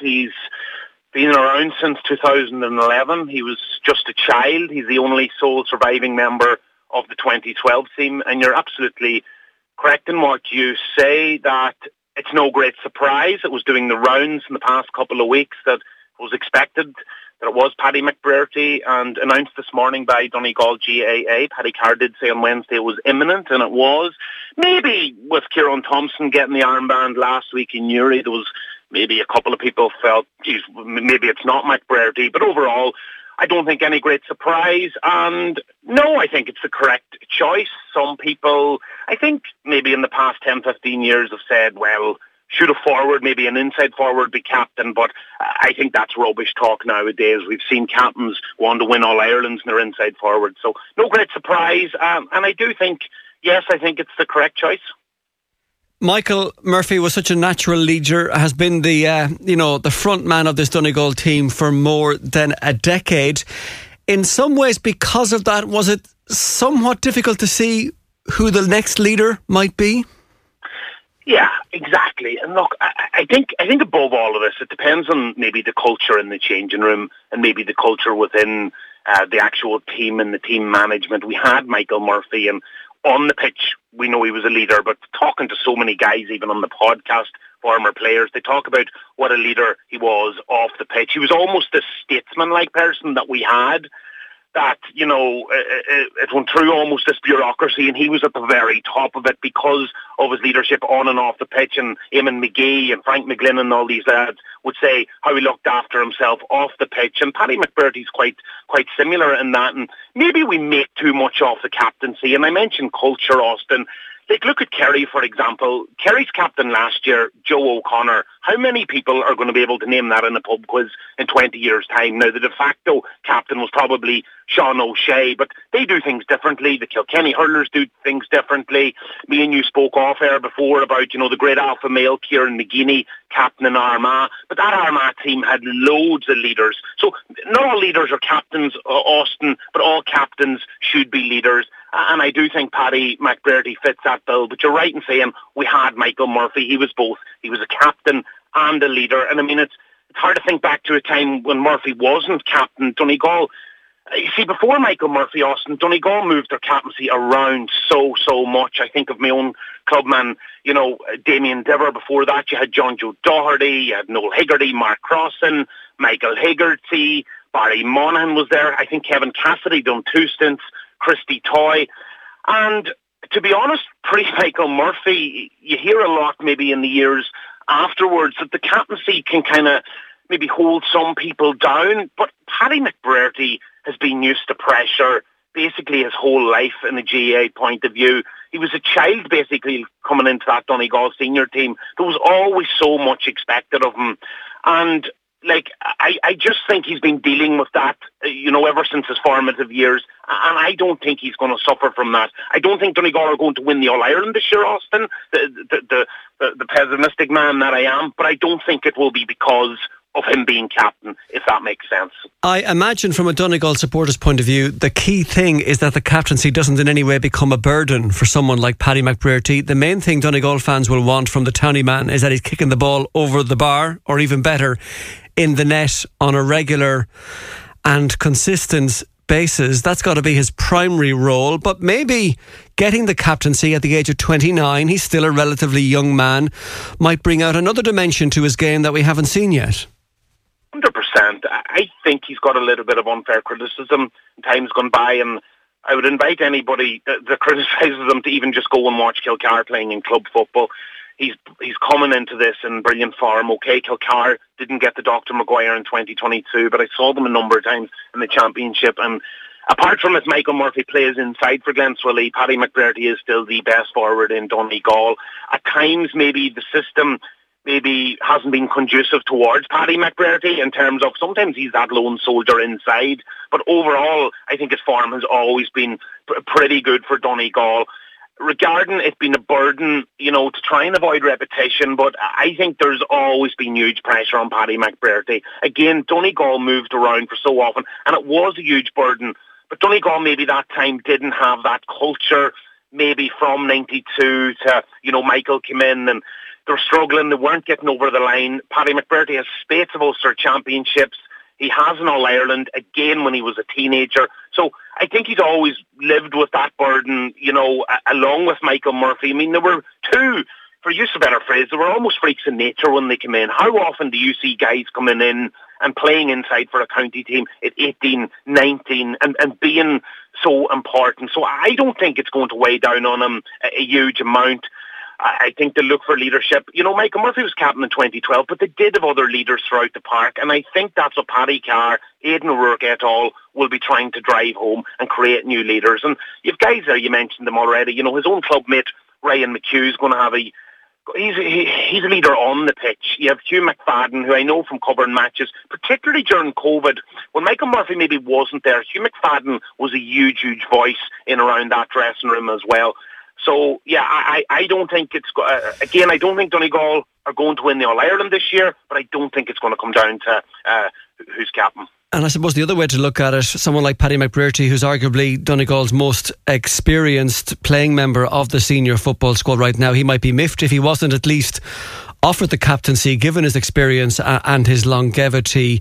He's been around since 2011. He was just a child. He's the only sole surviving member of the 2012 team. And you're absolutely correct in what you say that it's no great surprise. It was doing the rounds in the past couple of weeks that was expected that it was Paddy McBrearty and announced this morning by Donegal GAA. Paddy Carr did say on Wednesday it was imminent, and it was. Maybe with Ciaran Thompson getting the armband last week in Newry, there was maybe a couple of people felt, geez, maybe it's not McBrearty, but overall, I don't think any great surprise. And no, I think it's the correct choice. Some people, I think maybe in the past 10, 15 years have said, well, should a forward, maybe an inside forward, be captain. But I think that's rubbish talk nowadays. We've seen captains want to win all Ireland's and they're inside forward. So no great surprise. Um, and I do think, yes, I think it's the correct choice. Michael Murphy was such a natural leader, has been the uh, you know the front man of this Donegal team for more than a decade. In some ways, because of that, was it somewhat difficult to see who the next leader might be? Yeah, exactly. And look, I, I think I think above all of this, it depends on maybe the culture in the changing room and maybe the culture within uh, the actual team and the team management. We had Michael Murphy, and on the pitch, we know he was a leader, but talking to so many guys, even on the podcast, former players, they talk about what a leader he was off the pitch. He was almost a statesman-like person that we had that, you know, it, it, went through almost this bureaucracy and he was at the very top of it because of his leadership on and off the pitch and Eamon McGee and Frank McGlynn and all these lads would say how he looked after himself off the pitch and Paddy McBrearty's quite quite similar in that and maybe we make too much off the captaincy and I mentioned culture Austin like, look at Kerry, for example. Kerry's captain last year, Joe O'Connor. How many people are going to be able to name that in a pub quiz in 20 years' time? Now, the de facto captain was probably Sean O'Shea, but they do things differently. The Kilkenny hurlers do things differently. Me and you spoke off air before about, you know, the great alpha male, Kieran McGeeney, captain in Armagh. But that Armagh team had loads of leaders. So not all leaders are captains, uh, Austin, but all captains should be leaders. And I do think Paddy McBrearty fits that bill. But you're right in saying we had Michael Murphy. He was both. He was a captain and a leader. And I mean, it's it's hard to think back to a time when Murphy wasn't captain. Donegal, uh, you see, before Michael Murphy, Austin, Donegal moved their captaincy around so, so much. I think of my own clubman, you know, Damien Dever. Before that, you had John Joe Doherty, you had Noel Hegarty, Mark Crossan, Michael Hegarty, Barry Monaghan was there. I think Kevin Cassidy done two stints. Christy Toy. And to be honest, pre-Michael Murphy, you hear a lot maybe in the years afterwards that the captaincy can kind of maybe hold some people down. But Paddy McBrearty has been used to pressure basically his whole life in the GAA point of view. He was a child basically coming into that Donegal senior team. There was always so much expected of him. And like I, I just think he's been dealing with that, uh, you know, ever since his formative years, and I don't think he's going to suffer from that. I don't think Donegal are going to win the All Ireland this year, Austin, the the, the the the pessimistic man that I am, but I don't think it will be because of him being captain, if that makes sense. I imagine from a Donegal supporter's point of view, the key thing is that the captaincy doesn't in any way become a burden for someone like Paddy McBrearty. The main thing Donegal fans will want from the townie man is that he's kicking the ball over the bar, or even better, in the net on a regular and consistent basis. That's got to be his primary role. But maybe getting the captaincy at the age of 29, he's still a relatively young man, might bring out another dimension to his game that we haven't seen yet. 100%. I think he's got a little bit of unfair criticism. Time's gone by, and I would invite anybody uh, that criticises him to even just go and watch Kilcar playing in club football he's he's coming into this in brilliant form. Okay, Kilcar didn't get the Dr. Maguire in 2022, but I saw them a number of times in the championship. And apart from if Michael Murphy plays inside for Glenswilly, Paddy McBrearty is still the best forward in Donegal. At times, maybe the system maybe hasn't been conducive towards Paddy McBrearty in terms of sometimes he's that lone soldier inside, but overall, I think his form has always been pretty good for Donegal regarding it being a burden, you know, to try and avoid repetition, but I think there's always been huge pressure on Paddy McBrearty. Again, Donegal moved around for so often, and it was a huge burden. But Donegal maybe that time didn't have that culture, maybe from 92 to, you know, Michael came in and they're struggling. They weren't getting over the line. Paddy McBrearty has spades of Ulster championships. He has an All Ireland again when he was a teenager. So I think he's always lived with that burden, you know, along with Michael Murphy. I mean, there were two, for use of a better phrase, they were almost freaks in nature when they came in. How often do you see guys coming in and playing inside for a county team at 18, 19 and, and being so important? So I don't think it's going to weigh down on him a, a huge amount. I think they look for leadership. You know, Michael Murphy was captain in 2012, but they did have other leaders throughout the park, and I think that's what Paddy Carr, Aidan O'Rourke et al. will be trying to drive home and create new leaders. And you've guys there, you mentioned them already. You know, his own club mate Ryan McHugh is going to have a he's he, he's a leader on the pitch. You have Hugh McFadden, who I know from covering matches, particularly during COVID, when Michael Murphy maybe wasn't there. Hugh McFadden was a huge, huge voice in around that dressing room as well. So yeah, I, I don't think it's uh, again. I don't think Donegal are going to win the All Ireland this year, but I don't think it's going to come down to uh, who's captain. And I suppose the other way to look at it, someone like Paddy McBrearty, who's arguably Donegal's most experienced playing member of the senior football squad right now, he might be miffed if he wasn't at least offered the captaincy given his experience and his longevity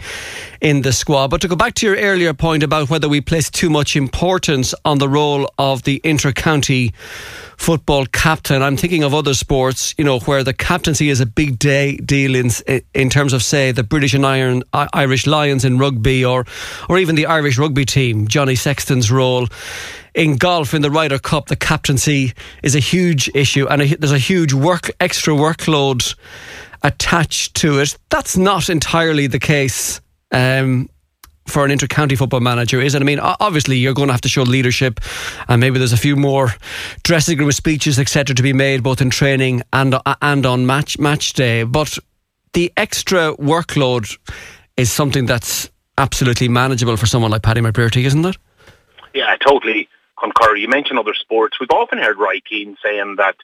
in the squad. But to go back to your earlier point about whether we place too much importance on the role of the inter-county football captain. I'm thinking of other sports, you know, where the captaincy is a big day deal in in terms of, say, the British and Iron, Irish Lions in rugby, or or even the Irish rugby team. Johnny Sexton's role in golf in the Ryder Cup, the captaincy is a huge issue, and there's a huge work extra workload attached to it. That's not entirely the case. Um, for an inter-county football manager is. And I mean, obviously, you're going to have to show leadership, and maybe there's a few more dressing room speeches, etc., to be made both in training and and on match match day. But the extra workload is something that's absolutely manageable for someone like Paddy McBrearty, isn't it? Yeah, I totally concur. You mentioned other sports. We've often heard Roy Keane saying that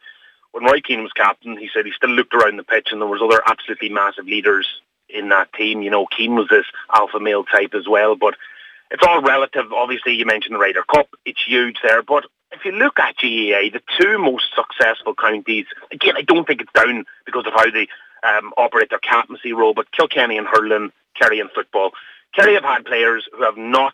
when Roy Keane was captain, he said he still looked around the pitch and there was other absolutely massive leaders in that team. You know, Keane was this alpha male type as well, but it's all relative. Obviously, you mentioned the Ryder Cup; it's huge there. But if you look at GAA, the two most successful counties, again, I don't think it's down because of how they um, operate their captaincy role, but Kilkenny and hurling, Kerry and football. Kerry have had players who have not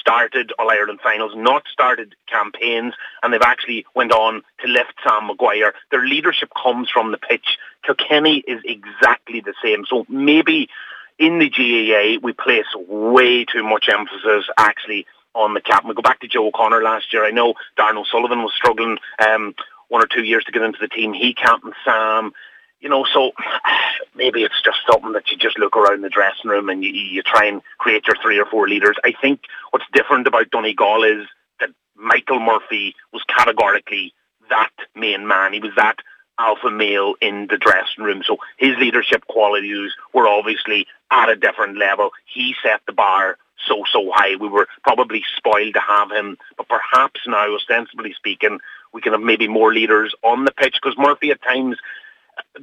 started All Ireland finals, not started campaigns, and they've actually went on to lift Sam Maguire. Their leadership comes from the pitch. Kilkenny is exactly the same. So maybe in the GAA we place way too much emphasis actually on the captain. We go back to Joe O'Connor last year. I know Darran O'Sullivan was struggling um, one or two years to get into the team. He captained Sam you know, so maybe it's just something that you just look around the dressing room and you, you try and create your three or four leaders. I think what's different about Donegal is that Michael Murphy was categorically that main man. He was that alpha male in the dressing room. So his leadership qualities were obviously at a different level. He set the bar so, so high. We were probably spoiled to have him. But perhaps now, ostensibly speaking, we can have maybe more leaders on the pitch because Murphy at times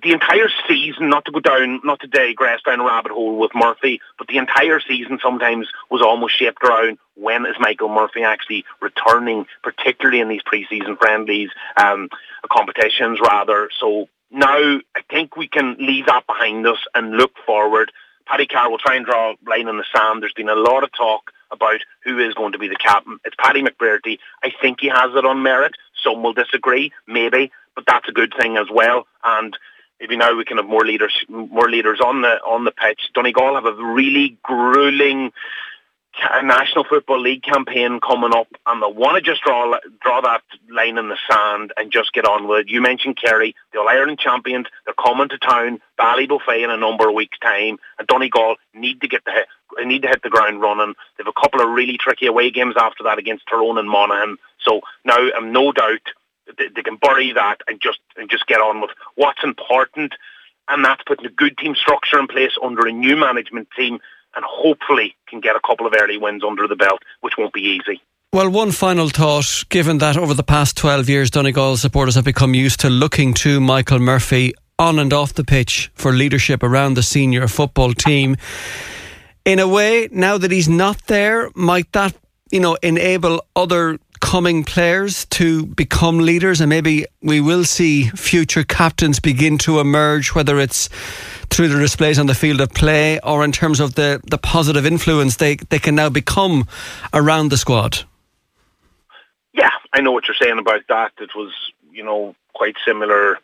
the entire season, not to go down, not to digress down a rabbit hole with Murphy, but the entire season sometimes was almost shaped around when is Michael Murphy actually returning, particularly in these pre-season friendlies, um, competitions rather. So now I think we can leave that behind us and look forward. Paddy Carr will try and draw a line in the sand. There's been a lot of talk about who is going to be the captain. It's Paddy McBrearty. I think he has it on merit. Some will disagree, maybe, but that's a good thing as well. And maybe now we can have more leaders, more leaders on the on the pitch. Donegal have a really grueling National Football League campaign coming up, and they want to just draw draw that line in the sand and just get on with it. You mentioned Kerry, the All Ireland champions. They're coming to town, Ballybofey in a number of weeks' time, and Donegal need to get the need to hit the ground running. They have a couple of really tricky away games after that against Tyrone and Monaghan. So now I'm no doubt they, they can bury that and just and just get on with what's important, and that's putting a good team structure in place under a new management team, and hopefully can get a couple of early wins under the belt, which won't be easy. Well, one final thought, given that over the past 12 years, Donegal supporters have become used to looking to Michael Murphy on and off the pitch for leadership around the senior football team. In a way, now that he's not there, might that, you know, enable other upcoming players to become leaders, and maybe we will see future captains begin to emerge, whether it's through the displays on the field of play or in terms of the, the positive influence they, they can now become around the squad? Yeah, I know what you're saying about that. It was, you know, quite similar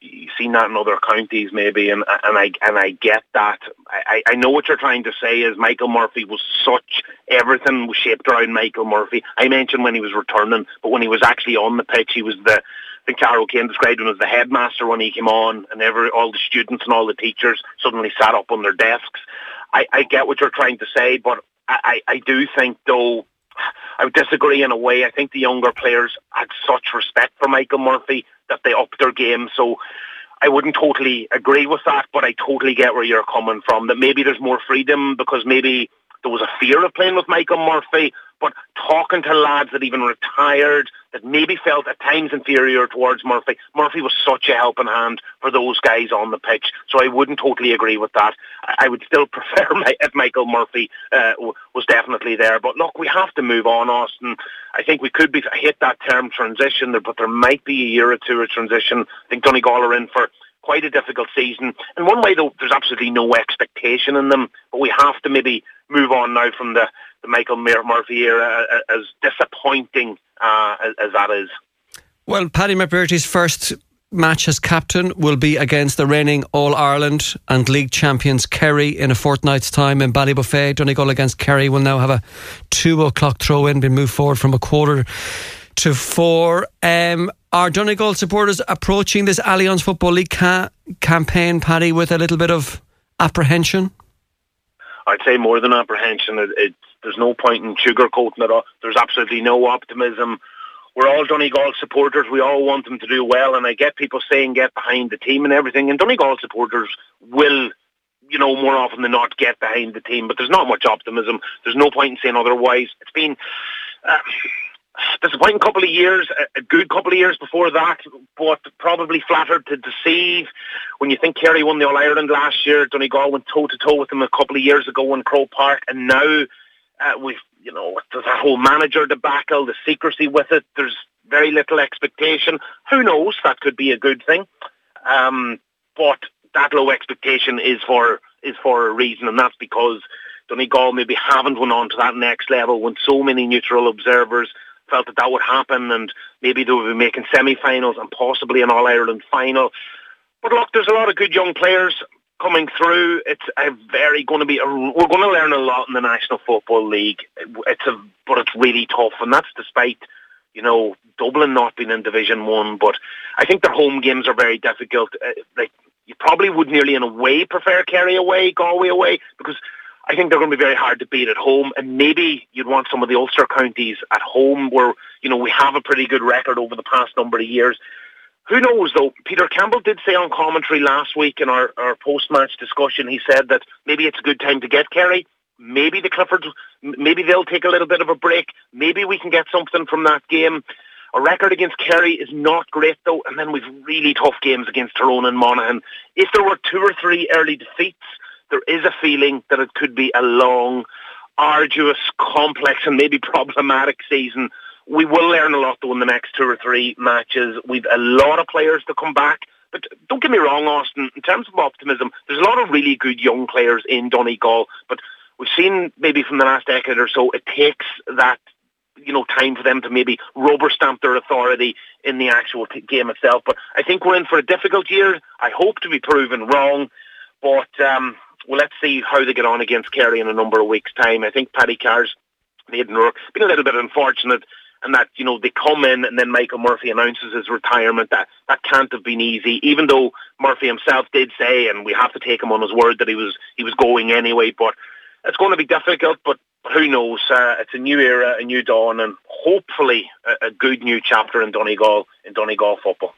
you've seen that in other counties maybe, and and I and I get that. I, I know what you're trying to say is Michael Murphy was such everything was shaped around Michael Murphy. I mentioned when he was returning, but when he was actually on the pitch, he was the. I think Carol Kane described him as the headmaster when he came on, and every all the students and all the teachers suddenly sat up on their desks. I, I get what you're trying to say, but I, I do think though I would disagree in a way. I think the younger players had such respect for Michael Murphy that they upped their game. So I wouldn't totally agree with that, but I totally get where you're coming from. That maybe there's more freedom because maybe there was a fear of playing with Michael Murphy, but talking to lads that even retired, that maybe felt at times inferior towards Murphy, Murphy was such a helping hand for those guys on the pitch. So I wouldn't totally agree with that. I would still prefer if Michael Murphy uh, was definitely there. But look, we have to move on, Austin. I think we could be, hit that term transition, but there might be a year or two of transition. I think Donegal are in for quite a difficult season. In one way, though, there's absolutely no expectation in them, but we have to maybe move on now from the, the Michael Murphy era, as disappointing uh, as, that is. Well, Paddy McBrearty's first match as captain will be against the reigning All Ireland and league champions Kerry in a fortnight's time in Ballybofey. Donegal against Kerry will now have a two o'clock throw in, been moved forward from a quarter to four. Um, are Donegal supporters approaching this Allianz Football League ca- campaign, Paddy, with a little bit of apprehension? I'd say more than apprehension. It, it, there's no point in sugarcoating it. There's absolutely no optimism. We're all Donegal supporters. We all want them to do well, and I get people saying get behind the team and everything. And Donegal supporters will, you know, more often than not get behind the team. But there's not much optimism. There's no point in saying otherwise. It's been. Uh, disappointing couple of years, a good couple of years before that, but probably flattered to deceive. When you think Kerry won the All Ireland last year, Donegal went toe to toe with them a couple of years ago in Croke Park, and now uh, we've you know that whole manager debacle, the secrecy with it. There's very little expectation. Who knows? That could be a good thing, um, but that low expectation is for is for a reason, and that's because. Donegal maybe haven't went on to that next level when so many neutral observers felt that that would happen and maybe they would be making semi-finals and possibly an All-Ireland final. But look, there's a lot of good young players coming through. It's a very going to be. A, we're going to learn a lot in the National Football League. It's a, but it's really tough, and that's despite you know Dublin not being in Division One. But I think their home games are very difficult. Uh, like you probably would nearly in a way prefer Kerry away, Galway away, because I think they're going to be very hard to beat at home, and maybe you'd want some of the Ulster counties at home, where you know we have a pretty good record over the past number of years. Who knows though? Peter Campbell did say on commentary last week in our, our post-match discussion, he said that maybe it's a good time to get Kerry. Maybe the Cliffords, maybe they'll take a little bit of a break. Maybe we can get something from that game. Our record against Kerry is not great though, and then we've really tough games against Tyrone and Monaghan. If there were two or three early defeats, there is a feeling that it could be a long, arduous, complex, and maybe problematic season. We will learn a lot though in the next two or three matches. We've a lot of players to come back. But don't get me wrong, Austin, in terms of optimism, there's a lot of really good young players in Donegal, but we've seen maybe from the last decade or so, it takes that you know time for them to maybe rubber stamp their authority in the actual t- game itself. But I think we're in for a difficult year. I hope to be proven wrong, but um, well, let's see how they get on against Kerry in a number of weeks' time. I think Paddy Carr's been a little bit unfortunate and that you know they come in and then Michael Murphy announces his retirement. That that can't have been easy. Even though Murphy himself did say, and we have to take him on his word that he was he was going anyway. But it's going to be difficult. But who knows? Uh, it's a new era, a new dawn, and hopefully a, a good new chapter in Donegal in Donegal football.